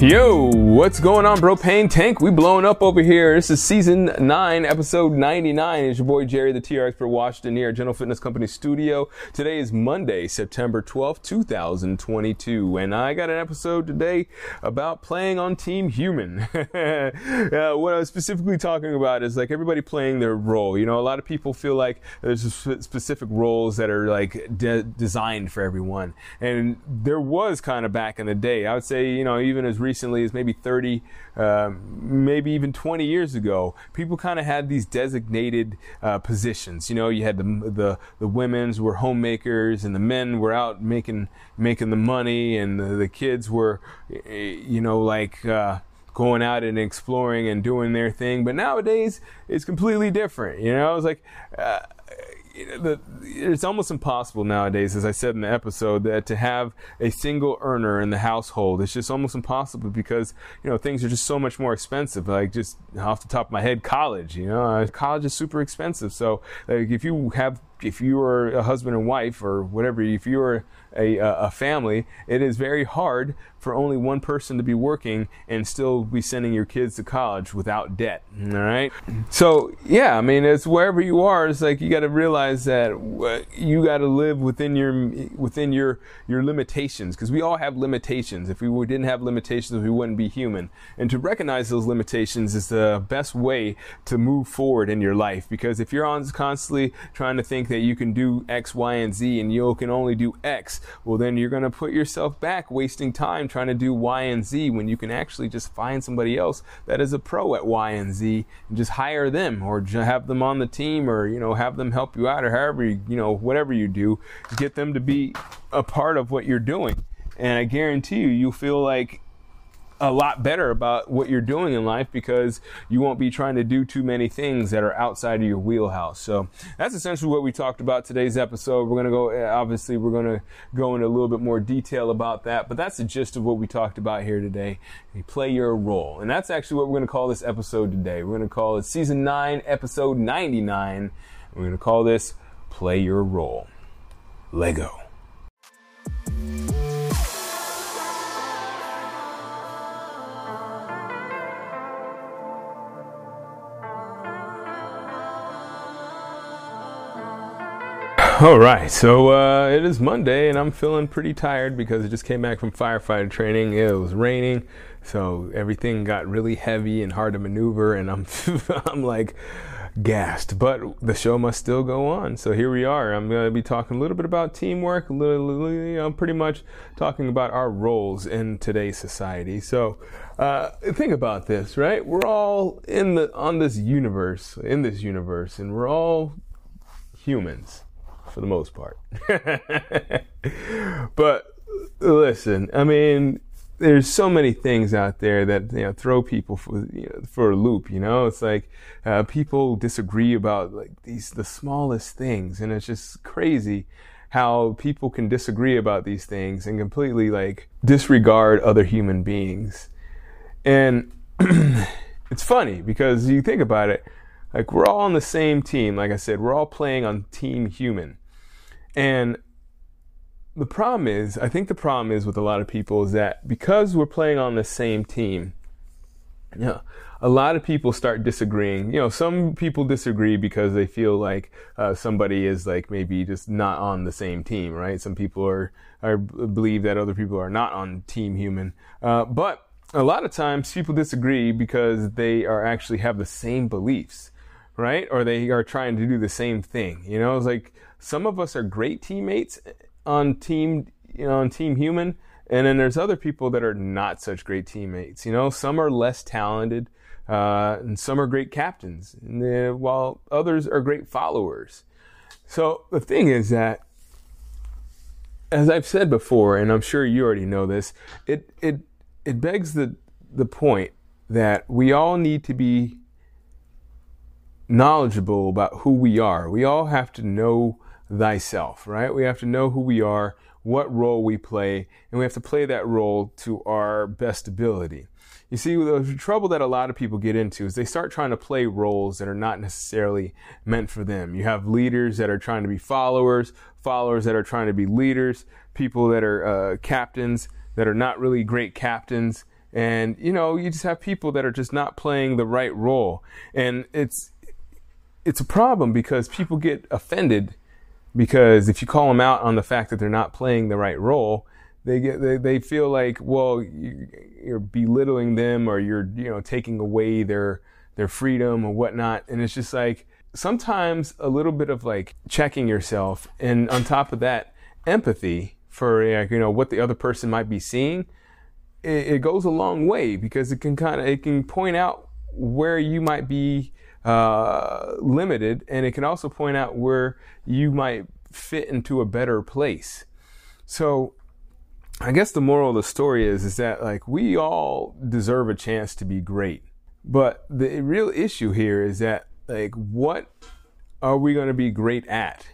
Yo, what's going on, bro? Pain Tank, we blowing up over here. This is season nine, episode 99. It's your boy Jerry, the TRX expert Washington here at General Fitness Company studio. Today is Monday, September 12th, 2022, and I got an episode today about playing on Team Human. uh, what I was specifically talking about is like everybody playing their role. You know, a lot of people feel like there's specific roles that are like de- designed for everyone, and there was kind of back in the day. I would say, you know, even as recently as maybe 30, um, maybe even 20 years ago, people kind of had these designated uh, positions. You know, you had the the the women's were homemakers, and the men were out making making the money, and the, the kids were, you know, like. Uh, going out and exploring and doing their thing. But nowadays, it's completely different. You know, it's like uh, it's almost impossible nowadays, as I said in the episode, that to have a single earner in the household. It's just almost impossible because you know things are just so much more expensive. Like just off the top of my head, college. You know, uh, college is super expensive. So like if you have if you are a husband and wife or whatever, if you are a, a family, it is very hard for only one person to be working and still be sending your kids to college without debt. All right. So yeah, I mean, it's wherever you are. It's like you got to realize that you got to live within your within your your limitations because we all have limitations. If we didn't have limitations, we wouldn't be human. And to recognize those limitations is the best way to move forward in your life. Because if you're on constantly trying to think that you can do X, Y, and Z, and you can only do X, well, then you're going to put yourself back, wasting time trying to do Y and Z when you can actually just find somebody else that is a pro at Y and Z and just hire them or have them on the team or, you know, have them help you out or however, you, you know, whatever you do, get them to be a part of what you're doing. And I guarantee you, you'll feel like a lot better about what you're doing in life because you won't be trying to do too many things that are outside of your wheelhouse. So that's essentially what we talked about today's episode. We're going to go, obviously, we're going to go into a little bit more detail about that, but that's the gist of what we talked about here today. You play your role. And that's actually what we're going to call this episode today. We're going to call it season 9, episode 99. We're going to call this Play Your Role. Lego. All right, so uh, it is Monday, and I'm feeling pretty tired because I just came back from firefighter training. It was raining, so everything got really heavy and hard to maneuver, and I'm I'm like gassed. But the show must still go on, so here we are. I'm going to be talking a little bit about teamwork, a little, you know, pretty much talking about our roles in today's society. So uh, think about this, right? We're all in the on this universe, in this universe, and we're all humans for the most part. but listen, I mean, there's so many things out there that you know throw people for you know, for a loop. You know, it's like uh, people disagree about like these the smallest things, and it's just crazy how people can disagree about these things and completely like disregard other human beings. And it's funny because you think about it, like we're all on the same team. Like I said, we're all playing on Team Human. And the problem is, I think the problem is with a lot of people is that because we're playing on the same team, you know, a lot of people start disagreeing. You know, some people disagree because they feel like uh, somebody is like maybe just not on the same team, right? Some people are, are believe that other people are not on Team Human, uh, but a lot of times people disagree because they are actually have the same beliefs, right? Or they are trying to do the same thing. You know, it's like some of us are great teammates on team, you know, on Team Human, and then there's other people that are not such great teammates. You know, some are less talented, uh, and some are great captains, then, while others are great followers. So the thing is that, as I've said before, and I'm sure you already know this, it it it begs the the point that we all need to be knowledgeable about who we are. We all have to know thyself, right? We have to know who we are, what role we play, and we have to play that role to our best ability. You see, the trouble that a lot of people get into is they start trying to play roles that are not necessarily meant for them. You have leaders that are trying to be followers, followers that are trying to be leaders, people that are uh, captains that are not really great captains. And, you know, you just have people that are just not playing the right role. And it's, it's a problem because people get offended because if you call them out on the fact that they're not playing the right role, they get they, they feel like well you, are belittling them or you're you know taking away their their freedom or whatnot. And it's just like sometimes a little bit of like checking yourself and on top of that empathy for you know what the other person might be seeing it, it goes a long way because it can kind of it can point out where you might be uh, limited and it can also point out where you might fit into a better place so I guess the moral of the story is is that like we all deserve a chance to be great. But the real issue here is that like what are we going to be great at?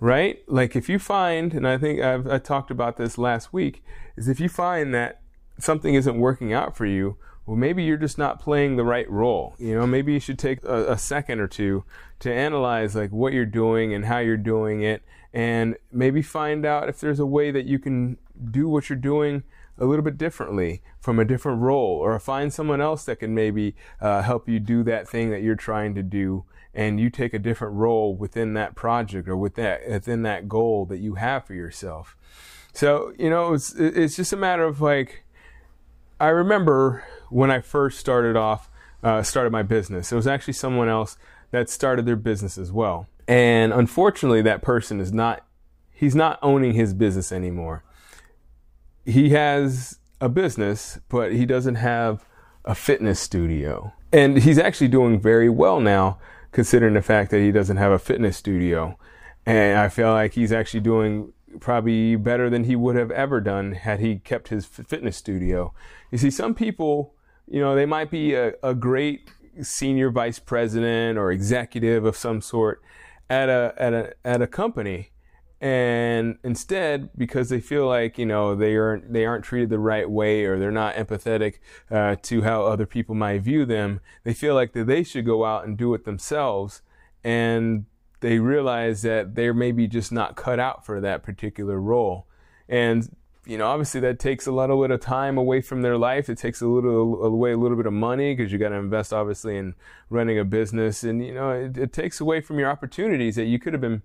Right? Like if you find and I think I've I talked about this last week is if you find that something isn't working out for you, well, maybe you're just not playing the right role. You know, maybe you should take a, a, second or two to analyze like what you're doing and how you're doing it, and maybe find out if there's a way that you can do what you're doing a little bit differently from a different role or find someone else that can maybe uh, help you do that thing that you're trying to do and you take a different role within that project or with that within that goal that you have for yourself so you know it's it's just a matter of like i remember when i first started off uh, started my business it was actually someone else that started their business as well and unfortunately that person is not he's not owning his business anymore he has a business, but he doesn't have a fitness studio. And he's actually doing very well now, considering the fact that he doesn't have a fitness studio. And I feel like he's actually doing probably better than he would have ever done had he kept his fitness studio. You see, some people, you know, they might be a, a great senior vice president or executive of some sort at a, at a, at a company. And instead because they feel like you know they aren't they aren't treated the right way or they're not empathetic uh, to how other people might view them they feel like that they should go out and do it themselves. And they realize that they're maybe just not cut out for that particular role. And you know, obviously that takes a little bit of time away from their life. It takes a little away a little bit of money because you got to invest obviously in running a business, and you know, it, it, takes away from your opportunities that you could have been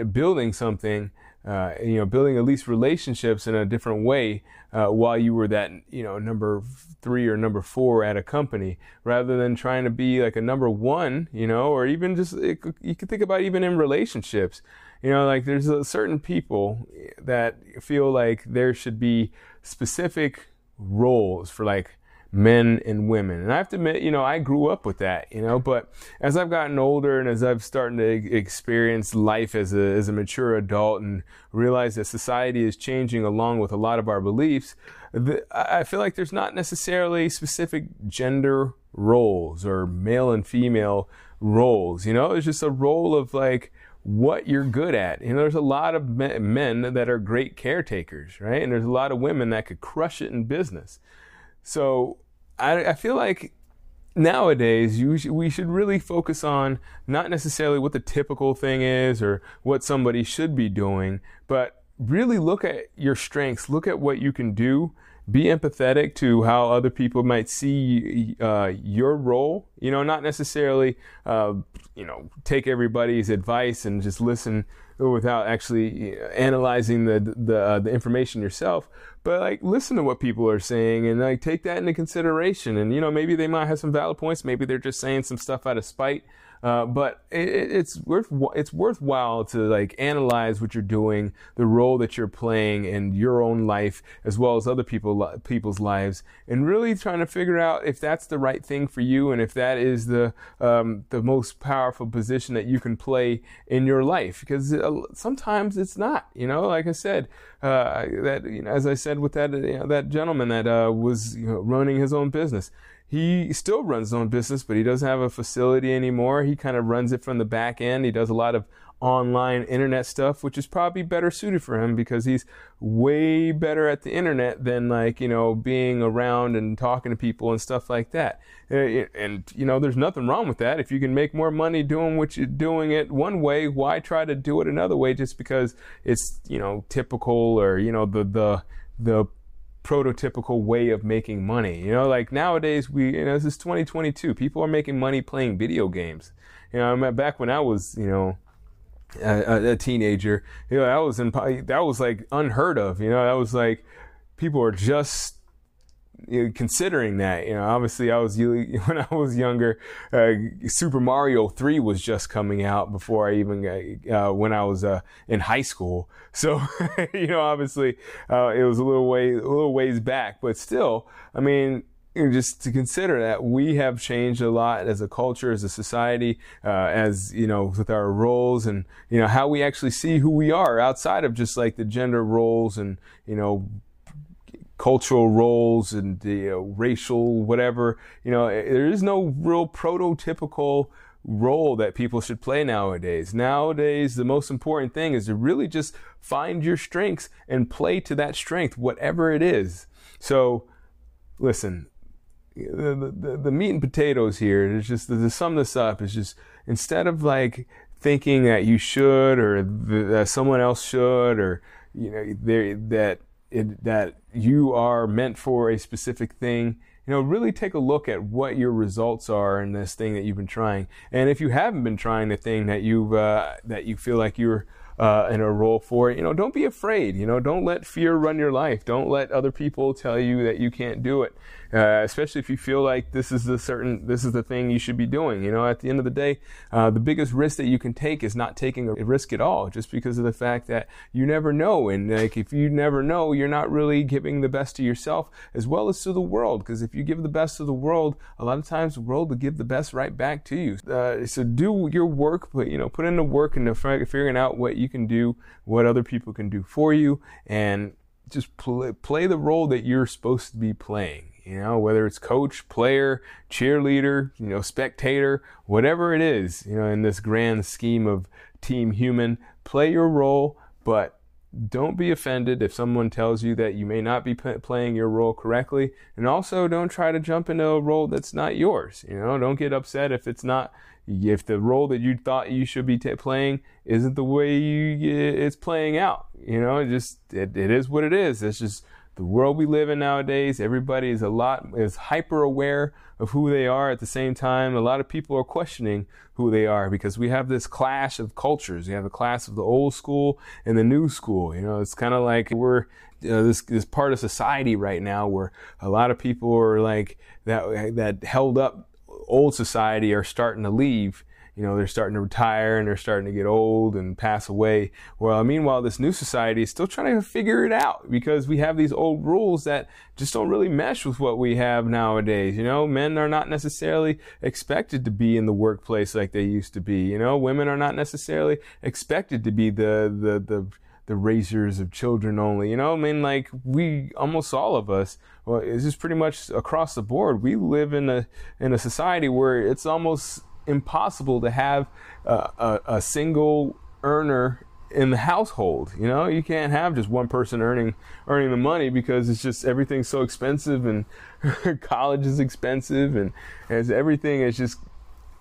uh, building something. Uh, you know, building at least relationships in a different way uh, while you were that you know number three or number four at a company, rather than trying to be like a number one. You know, or even just it, you could think about even in relationships. You know, like there's certain people eh, that feel like there should be specific roles for like men and women. And I have to admit, you know, I grew up with that, you know, but as I've gotten older and as I've started to experience life as a, as a mature adult and realize that society is changing along with a lot of our beliefs, the, I feel like there's not necessarily specific gender roles or male and female roles, you know, it's just a role of like, what you're good at. You know, there's a lot of men that are great caretakers, right? And there's a lot of women that could crush it in business. So I, I feel like nowadays sh- we should really focus on not necessarily what the typical thing is or what somebody should be doing, but really look at your strengths, look at what you can do be empathetic to how other people might see uh, your role. You know, not necessarily, uh, you know, take everybody's advice and just listen without actually uh, analyzing the the, uh, the information yourself. But like, listen to what people are saying and like take that into consideration. And you know, maybe they might have some valid points. Maybe they're just saying some stuff out of spite. Uh, but it, it's worth it's worthwhile to like analyze what you're doing, the role that you're playing in your own life as well as other people people's lives, and really trying to figure out if that's the right thing for you and if that is the um, the most powerful position that you can play in your life. Because uh, sometimes it's not. You know, like I said, uh, that you know, as I said with that you know, that gentleman that uh, was you know, running his own business he still runs his own business, but he doesn't have a facility anymore. He kind of runs it from the back end. He does a lot of online internet stuff, which is probably better suited for him because he's way better at the internet than like, you know, being around and talking to people and stuff like that. Uh, and, you know, there's nothing wrong with that. If you can make more money doing what you're doing it one way, why try to do it another way just because it's, you know, typical or, you know, the, the, the prototypical way of making money. You know, like nowadays we, you know, this is 2022. People are making money playing video games. You know, I mean, back when I was, you know, a, a teenager, you know, that was in, that was like unheard of. You know, that was like people are just you know, considering that, you know, obviously I was when I was younger, uh, Super Mario Three was just coming out before I even uh, when I was uh, in high school. So you know, obviously uh, it was a little way a little ways back, but still, I mean. You know, just to consider that we have changed a lot as a culture, as a society, uh, as you know, with our roles and you know how we actually see who we are outside of just like the gender roles and you know cultural roles and the uh, racial whatever. You know, eh, there is no real prototypical role that people should play nowadays. Nowadays, the most important thing is to really just find your strengths and play to that strength, whatever it is. So, listen, the, the, the meat and potatoes here is just to sum this up is just instead of like thinking that you should or that someone else should or you know that it, that you are meant for a specific thing, you know, really take a look at what your results are in this thing that you've been trying. And if you haven't been trying the thing that you uh, that you feel like you're uh, in a role for you know, don't be afraid. You know, don't let fear run your life. Don't let other people tell you that you can't do it uh, especially if you feel like this is the certain this is the thing you should be doing. You know, at the end of the day, uh, the biggest risk that you can take is not taking a risk at all, just because of the fact that you never know. And like if you never know, you're not really giving the best to yourself as well as to the world. Because if you give the best to the world, a lot of times the world will give the best right back to you. Uh, so do your work, but you know, put in the work into figuring out what you can do, what other people can do for you, and just play, play the role that you're supposed to be playing you know, whether it's coach, player, cheerleader, you know, spectator, whatever it is, you know, in this grand scheme of team human, play your role, but don't be offended if someone tells you that you may not be p- playing your role correctly. And also don't try to jump into a role that's not yours. You know, don't get upset if it's not, if the role that you thought you should be t- playing isn't the way you, it's playing out. You know, it just, it, it is what it is. It's just, the world we live in nowadays, everybody is a lot is hyper aware of who they are at the same time. A lot of people are questioning who they are because we have this clash of cultures. You have a class of the old school and the new school. You know, it's kind of like we're uh, this this part of society right now where a lot of people are like that that held up old society are starting to leave you know, they're starting to retire and they're starting to get old and pass away. Well, meanwhile, this new society is still trying to figure it out because we have these old rules that just don't really mesh with what we have nowadays. You know, men are not necessarily expected to be in the workplace like they used to be. You know, women are not necessarily expected to be the, the, the, the raisers of children only. You know, I mean, like we, almost all of us, well, it's just pretty much across the board. We live in a, in a society where it's almost impossible to have a, a, single earner in the household. You know, you can't have just one person earning earning the money because it's just everything's so expensive and college is expensive and as everything is just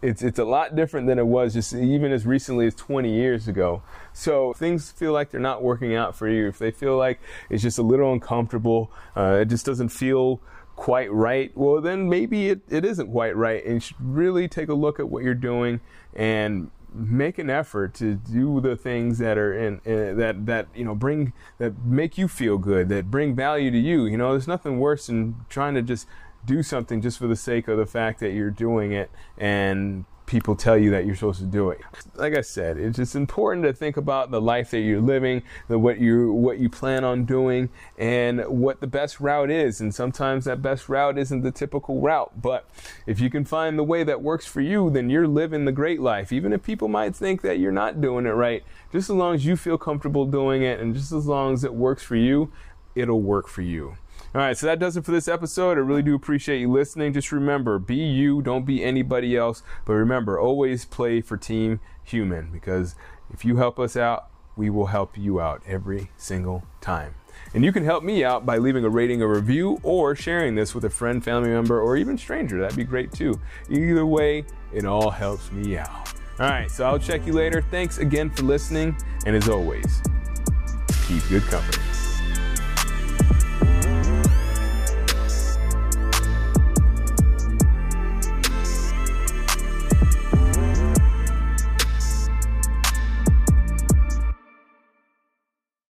it's it's a lot different than it was just even as recently as 20 years ago. So things feel like they're not working out for you. If they feel like it's just a little uncomfortable, uh, it just doesn't feel quite right, well, then maybe it, it isn't quite right. And you should really take a look at what you're doing and make an effort to do the things that are in, in, that that you know bring that make you feel good that bring value to you you know there's nothing worse than trying to just do something just for the sake of the fact that you're doing it and people tell you that you're supposed to do it. Like I said, it's just important to think about the life that you're living, the what you what you plan on doing, and what the best route is. And sometimes that best route isn't the typical route, but if you can find the way that works for you, then you're living the great life. Even if people might think that you're not doing it right, just as long as you feel comfortable doing it, and just as long as it works for you, it'll work for you. All right, so that does it for this episode. I really do appreciate you listening. Just remember, be you, don't be anybody else. But remember, always play for Team Human because if you help us out, we will help you out every single time. And you can help me out by leaving a rating, a review, or sharing this with a friend, family member, or even stranger. That'd be great too. Either way, it all helps me out. All right, so I'll check you later. Thanks again for listening. And as always, keep good company.